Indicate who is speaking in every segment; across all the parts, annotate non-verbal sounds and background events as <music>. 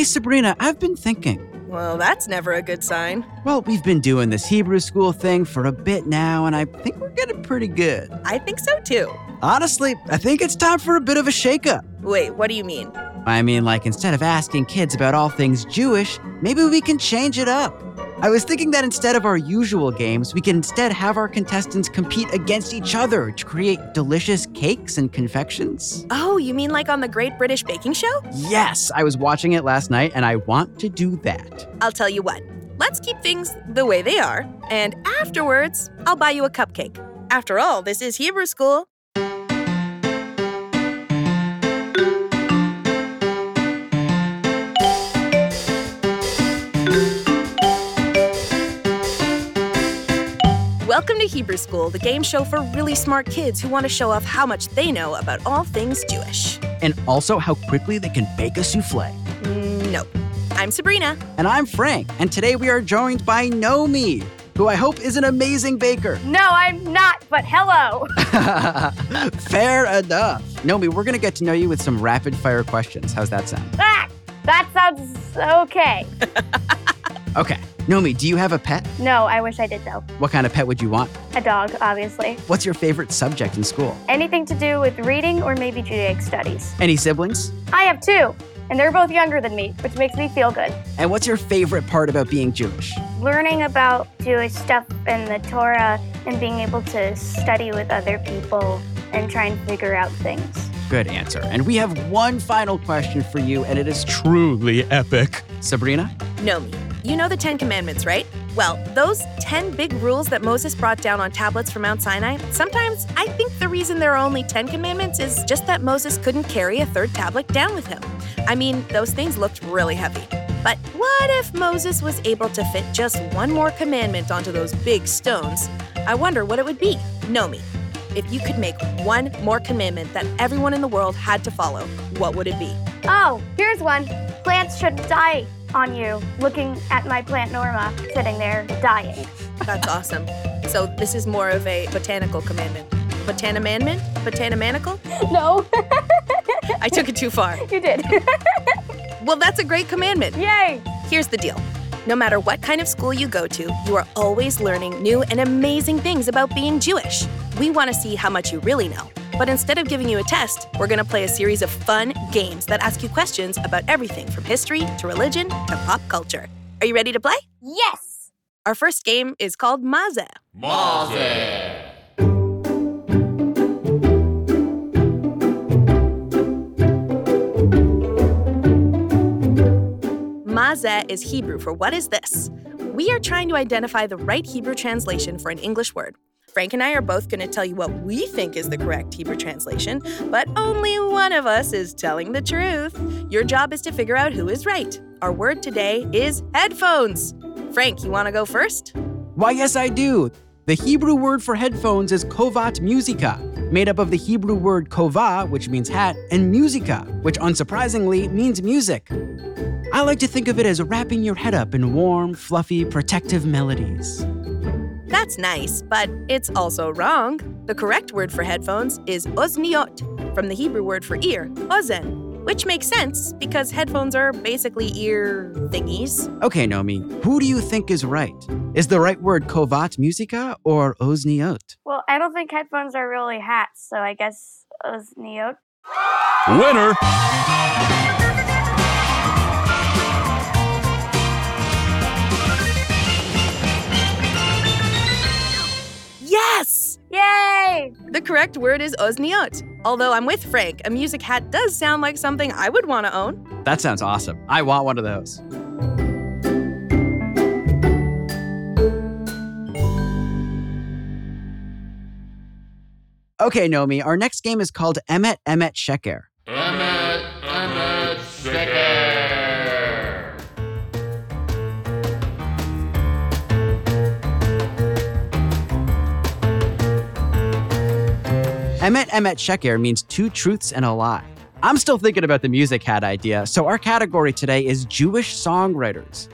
Speaker 1: Hey, Sabrina, I've been thinking.
Speaker 2: Well, that's never a good sign.
Speaker 1: Well, we've been doing this Hebrew school thing for a bit now, and I think we're getting pretty good.
Speaker 2: I think so too.
Speaker 1: Honestly, I think it's time for a bit of a shakeup.
Speaker 2: Wait, what do you mean?
Speaker 1: I mean, like, instead of asking kids about all things Jewish, maybe we can change it up. I was thinking that instead of our usual games, we can instead have our contestants compete against each other to create delicious cakes and confections.
Speaker 2: Oh, you mean like on the Great British Baking Show?
Speaker 1: Yes, I was watching it last night and I want to do that.
Speaker 2: I'll tell you what. Let's keep things the way they are, and afterwards, I'll buy you a cupcake. After all, this is Hebrew school. Welcome to Hebrew School, the game show for really smart kids who want to show off how much they know about all things Jewish.
Speaker 1: And also how quickly they can bake a souffle.
Speaker 2: Mm, Nope. I'm Sabrina.
Speaker 1: And I'm Frank, and today we are joined by Nomi, who I hope is an amazing baker.
Speaker 3: No, I'm not, but hello. <laughs>
Speaker 1: Fair enough. Nomi, we're going to get to know you with some rapid fire questions. How's that sound?
Speaker 3: Ah, that sounds okay. <laughs>
Speaker 1: Okay. Nomi, do you have a pet?
Speaker 3: No, I wish I did though.
Speaker 1: What kind of pet would you want?
Speaker 3: A dog, obviously.
Speaker 1: What's your favorite subject in school?
Speaker 3: Anything to do with reading or maybe Judaic studies.
Speaker 1: Any siblings?
Speaker 3: I have two, and they're both younger than me, which makes me feel good.
Speaker 1: And what's your favorite part about being Jewish?
Speaker 3: Learning about Jewish stuff and the Torah and being able to study with other people and try and figure out things.
Speaker 1: Good answer. And we have one final question for you, and it is truly epic. Sabrina?
Speaker 2: Nomi, you know the Ten Commandments, right? Well, those 10 big rules that Moses brought down on tablets from Mount Sinai, sometimes I think the reason there are only 10 commandments is just that Moses couldn't carry a third tablet down with him. I mean, those things looked really heavy. But what if Moses was able to fit just one more commandment onto those big stones? I wonder what it would be. Nomi. if you could make one more commandment that everyone in the world had to follow, what would it be?
Speaker 3: Oh, here's one. Plants shouldn't die on you, looking at my plant Norma sitting there dying.
Speaker 2: That's awesome. So this is more of a botanical commandment. Botanamandment? Botanamanical?
Speaker 3: No,
Speaker 2: I took it too far.
Speaker 3: you did. <laughs>
Speaker 2: Well, that's a great commandment.
Speaker 3: Yay!
Speaker 2: Here's the deal. No matter what kind of school you go to, you are always learning new and amazing things about being Jewish. We want to see how much you really know. But instead of giving you a test, we're going to play a series of fun games that ask you questions about everything from history to religion to pop culture. Are you ready to play?
Speaker 3: Yes!
Speaker 2: Our first game is called Maze. Maze is Hebrew for what is this? We are trying to identify the right Hebrew translation for an English word. Frank and I are both going to tell you what we think is the correct Hebrew translation, but only one of us is telling the truth. Your job is to figure out who is right. Our word today is headphones. Frank, you want to go first?
Speaker 1: Why, yes, I do. The Hebrew word for headphones is kovat musica, made up of the Hebrew word kova, which means hat, and musica, which unsurprisingly means music. I like to think of it as wrapping your head up in warm, fluffy, protective melodies.
Speaker 2: That's nice, but it's also wrong. The correct word for headphones is ozniot, from the Hebrew word for ear, ozen, which makes sense because headphones are basically ear thingies.
Speaker 1: Okay, Nomi, who do you think is right? Is the right word kovat musica or ozniot?
Speaker 3: Well, I don't think headphones are really hats, so I guess ozniot.
Speaker 4: Winner!
Speaker 2: Correct word is ozniot. Although I'm with Frank, a music hat does sound like something I would want to own.
Speaker 1: That sounds awesome. I want one of those. Okay, Nomi, our next game is called Emet Emet Sheker. Emet Emet Sheker means two truths and a lie. I'm still thinking about the music hat idea, so our category today is Jewish songwriters.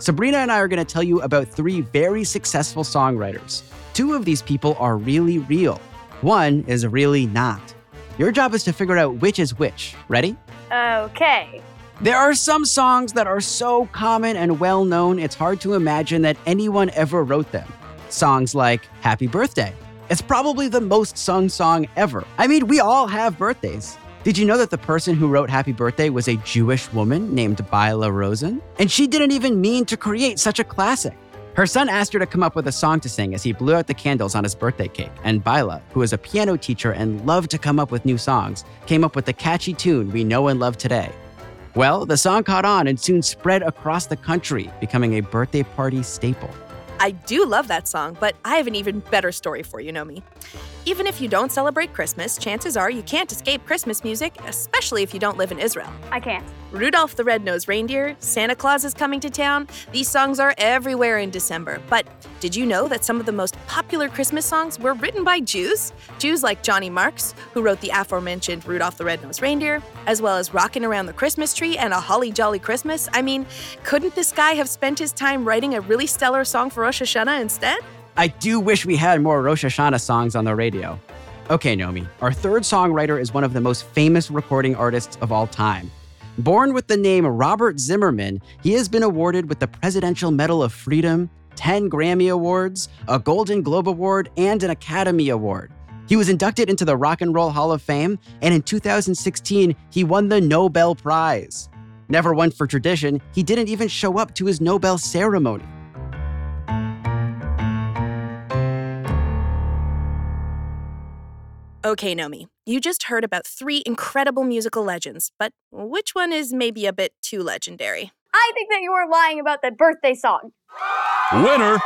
Speaker 1: Sabrina and I are going to tell you about three very successful songwriters. Two of these people are really real, one is really not. Your job is to figure out which is which. Ready?
Speaker 3: Okay.
Speaker 1: There are some songs that are so common and well known, it's hard to imagine that anyone ever wrote them. Songs like Happy Birthday. It's probably the most sung song ever. I mean, we all have birthdays. Did you know that the person who wrote Happy Birthday was a Jewish woman named Bila Rosen? And she didn't even mean to create such a classic. Her son asked her to come up with a song to sing as he blew out the candles on his birthday cake, and Byla, who is a piano teacher and loved to come up with new songs, came up with the catchy tune we know and love today. Well, the song caught on and soon spread across the country, becoming a birthday party staple.
Speaker 2: I do love that song, but I have an even better story for you, Nomi. Even if you don't celebrate Christmas, chances are you can't escape Christmas music, especially if you don't live in Israel.
Speaker 3: I can't.
Speaker 2: Rudolph the Red-Nosed Reindeer, Santa Claus is coming to town. These songs are everywhere in December. But did you know that some of the most popular Christmas songs were written by Jews? Jews like Johnny Marks, who wrote the aforementioned Rudolph the Red-Nosed Reindeer, as well as Rockin' Around the Christmas Tree and A Holly Jolly Christmas. I mean, couldn't this guy have spent his time writing a really stellar song for Rosh Hashanah instead?
Speaker 1: I do wish we had more Rosh Hashanah songs on the radio. Okay, Nomi, our third songwriter is one of the most famous recording artists of all time. Born with the name Robert Zimmerman, he has been awarded with the Presidential Medal of Freedom, 10 Grammy Awards, a Golden Globe Award, and an Academy Award. He was inducted into the Rock and Roll Hall of Fame, and in 2016, he won the Nobel Prize. Never one for tradition, he didn't even show up to his Nobel ceremony.
Speaker 2: Okay, Nomi, you just heard about three incredible musical legends, but which one is maybe a bit too legendary?
Speaker 3: I think that you were lying about the birthday song.
Speaker 4: Winner.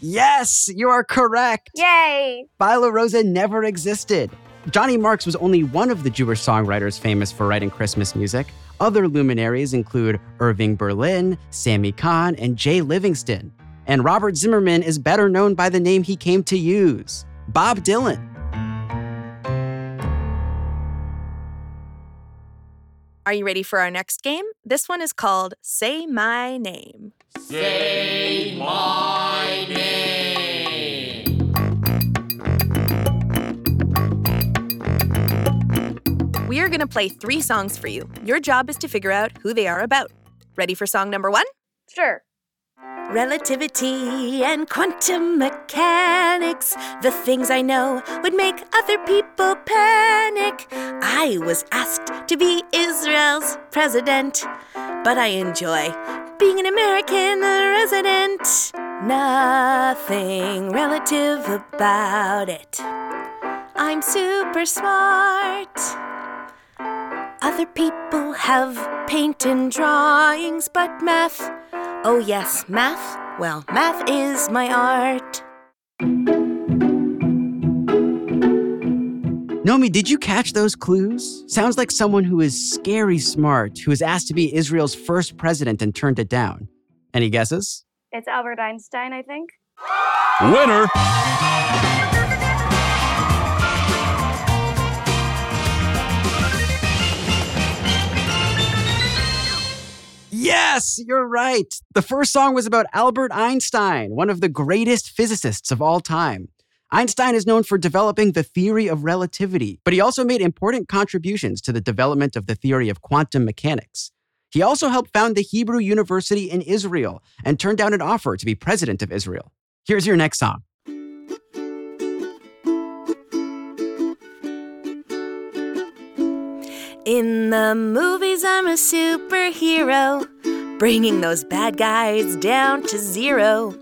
Speaker 1: Yes, you are correct.
Speaker 3: Yay!
Speaker 1: Byla Rosa never existed. Johnny Marks was only one of the Jewish songwriters famous for writing Christmas music. Other luminaries include Irving Berlin, Sammy Cahn, and Jay Livingston. And Robert Zimmerman is better known by the name he came to use Bob Dylan.
Speaker 2: Are you ready for our next game? This one is called Say My Name.
Speaker 4: Say my name.
Speaker 2: We are going to play three songs for you. Your job is to figure out who they are about. Ready for song number one?
Speaker 3: Sure.
Speaker 2: Relativity and quantum mechanics, the things I know would make other people panic. I was asked to be Israel's president, but I enjoy being an American resident. Nothing relative about it. I'm super smart. Other people have paint and drawings, but math, oh yes, math, well, math is my art.
Speaker 1: Nomi, did you catch those clues? Sounds like someone who is scary smart, who was asked to be Israel's first president and turned it down. Any guesses?
Speaker 3: It's Albert Einstein, I think.
Speaker 4: Winner.
Speaker 1: Yes, you're right. The first song was about Albert Einstein, one of the greatest physicists of all time. Einstein is known for developing the theory of relativity, but he also made important contributions to the development of the theory of quantum mechanics. He also helped found the Hebrew University in Israel and turned down an offer to be president of Israel. Here's your next song.
Speaker 2: In the movies, I'm a superhero, bringing those bad guys down to zero.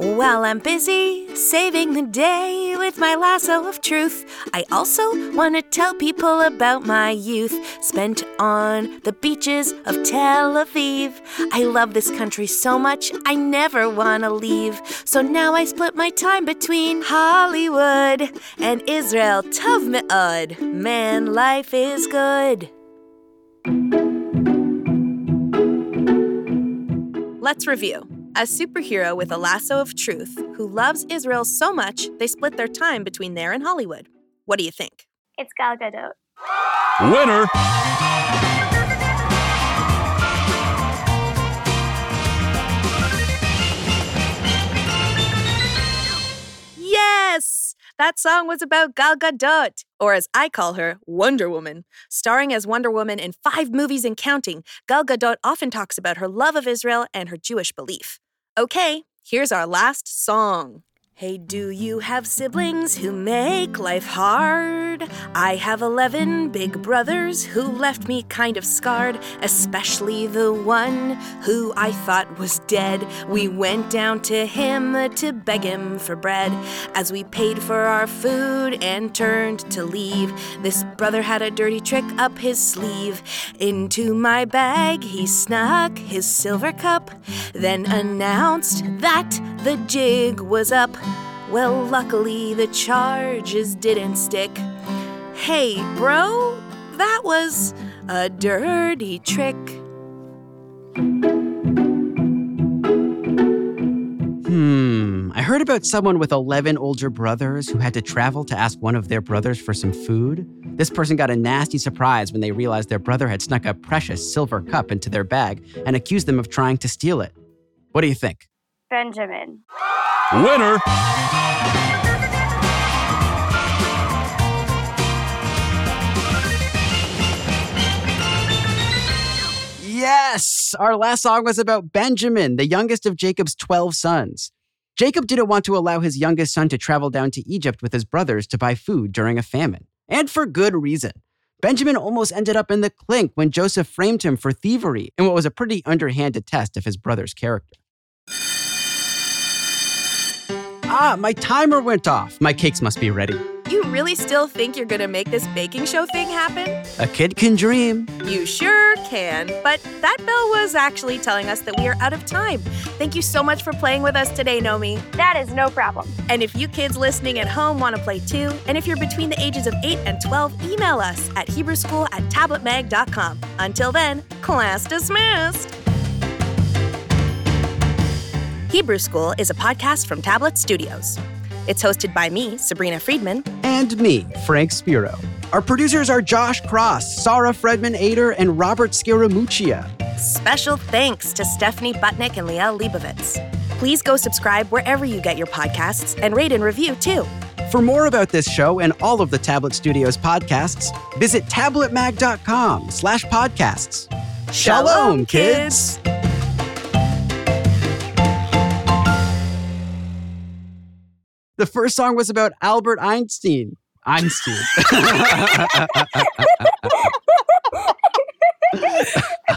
Speaker 2: While I'm busy saving the day with my lasso of truth, I also want to tell people about my youth spent on the beaches of Tel Aviv. I love this country so much, I never want to leave. So now I split my time between Hollywood and Israel. Tov me'od. Man, life is good. Let's review. A superhero with a lasso of truth who loves Israel so much they split their time between there and Hollywood. What do you think?
Speaker 3: It's Gal Gadot.
Speaker 4: Winner.
Speaker 2: That song was about Gal Gadot, or as I call her, Wonder Woman. Starring as Wonder Woman in five movies and counting, Gal Gadot often talks about her love of Israel and her Jewish belief. Okay, here's our last song. Hey, do you have siblings who make life hard? I have 11 big brothers who left me kind of scarred, especially the one who I thought was dead. We went down to him to beg him for bread. As we paid for our food and turned to leave, this brother had a dirty trick up his sleeve. Into my bag he snuck his silver cup, then announced that the jig was up. Well, luckily the charges didn't stick. Hey, bro, that was a dirty trick.
Speaker 1: Hmm, I heard about someone with 11 older brothers who had to travel to ask one of their brothers for some food. This person got a nasty surprise when they realized their brother had snuck a precious silver cup into their bag and accused them of trying to steal it. What do you think?
Speaker 3: Benjamin.
Speaker 4: Winner.
Speaker 1: Yes! Our last song was about Benjamin, the youngest of Jacob's 12 sons. Jacob didn't want to allow his youngest son to travel down to Egypt with his brothers to buy food during a famine. And for good reason. Benjamin almost ended up in the clink when Joseph framed him for thievery in what was a pretty underhanded test of his brother's character. Ah, my timer went off. My cakes must be ready.
Speaker 2: You really still think you're gonna make this baking show thing happen?
Speaker 1: A kid can dream.
Speaker 2: You sure can. But that bell was actually telling us that we are out of time. Thank you so much for playing with us today, Nomi.
Speaker 3: That is no problem.
Speaker 2: And if you kids listening at home want to play too, and if you're between the ages of 8 and 12, email us at HebrewSchool at tabletmag.com. Until then, class dismissed. Hebrew School is a podcast from Tablet Studios. It's hosted by me, Sabrina Friedman.
Speaker 1: And me, Frank Spiro. Our producers are Josh Cross, Sara Fredman Aeder, and Robert Scaramuccia.
Speaker 2: Special thanks to Stephanie Butnick and Liel Leibovitz. Please go subscribe wherever you get your podcasts and rate and review too.
Speaker 1: For more about this show and all of the Tablet Studios podcasts, visit tabletmag.com slash podcasts. Shalom, kids. The first song was about Albert Einstein. Einstein. <laughs>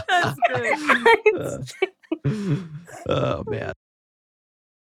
Speaker 2: That's good. <laughs> <laughs>
Speaker 1: oh, man.